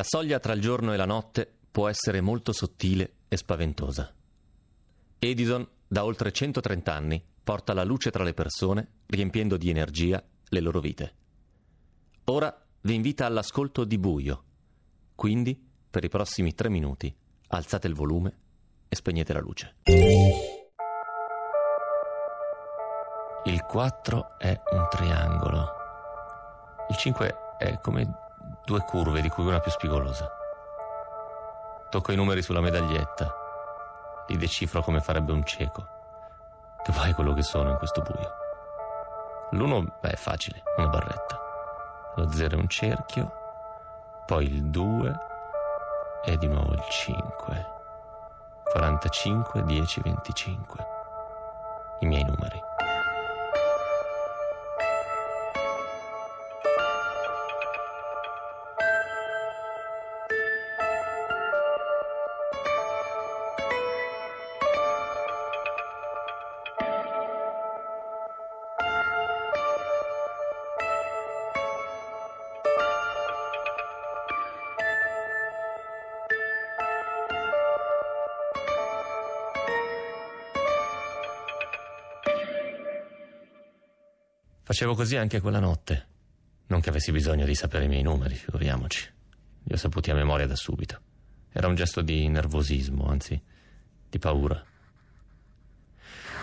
La soglia tra il giorno e la notte può essere molto sottile e spaventosa. Edison, da oltre 130 anni, porta la luce tra le persone, riempiendo di energia le loro vite. Ora vi invita all'ascolto di buio. Quindi, per i prossimi tre minuti, alzate il volume e spegnete la luce. Il 4 è un triangolo. Il 5 è come due curve di cui una più spigolosa. Tocco i numeri sulla medaglietta, li decifro come farebbe un cieco, che poi è quello che sono in questo buio. L'uno è facile, una barretta. Lo 0 è un cerchio, poi il 2 e di nuovo il 5. 45, 10, 25. I miei numeri. Facevo così anche quella notte. Non che avessi bisogno di sapere i miei numeri, figuriamoci. Li ho saputi a memoria da subito. Era un gesto di nervosismo, anzi, di paura.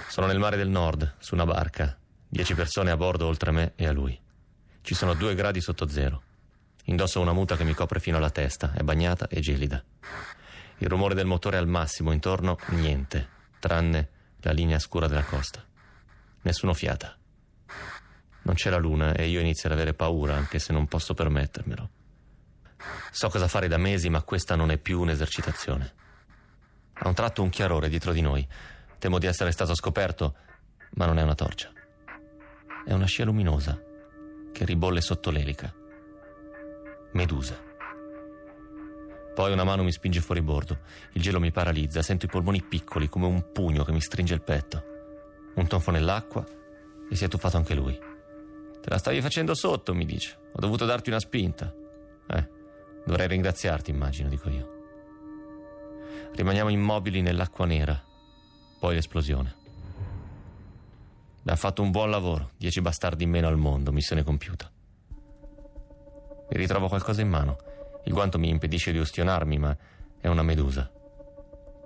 Sono nel mare del nord, su una barca. Dieci persone a bordo oltre me e a lui. Ci sono due gradi sotto zero. Indosso una muta che mi copre fino alla testa, è bagnata e gelida. Il rumore del motore al massimo, intorno niente, tranne la linea scura della costa. Nessuno fiata. Non c'è la luna e io inizio ad avere paura, anche se non posso permettermelo. So cosa fare da mesi, ma questa non è più un'esercitazione. A un tratto un chiarore dietro di noi. Temo di essere stato scoperto, ma non è una torcia. È una scia luminosa che ribolle sotto l'elica. Medusa. Poi una mano mi spinge fuori bordo. Il gelo mi paralizza, sento i polmoni piccoli come un pugno che mi stringe il petto. Un tonfo nell'acqua e si è tuffato anche lui. Te la stavi facendo sotto, mi dice. Ho dovuto darti una spinta. Eh, dovrei ringraziarti, immagino, dico io. Rimaniamo immobili nell'acqua nera. Poi l'esplosione. Abbiamo fatto un buon lavoro. Dieci bastardi in meno al mondo, missione compiuta. Mi ritrovo qualcosa in mano. Il guanto mi impedisce di ustionarmi, ma è una medusa.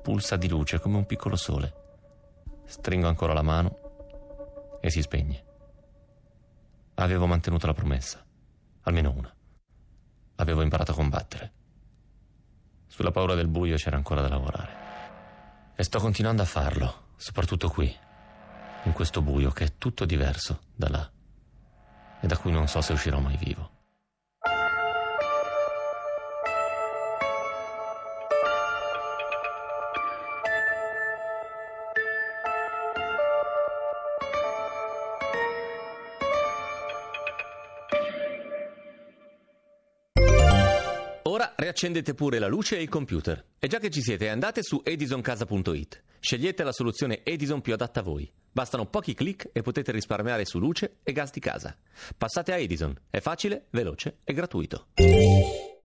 Pulsa di luce come un piccolo sole. Stringo ancora la mano e si spegne. Avevo mantenuto la promessa, almeno una. Avevo imparato a combattere. Sulla paura del buio c'era ancora da lavorare. E sto continuando a farlo, soprattutto qui, in questo buio che è tutto diverso da là e da cui non so se uscirò mai vivo. Ora riaccendete pure la luce e il computer. E già che ci siete, andate su edisoncasa.it. Scegliete la soluzione Edison più adatta a voi. Bastano pochi clic e potete risparmiare su luce e gas di casa. Passate a Edison. È facile, veloce e gratuito.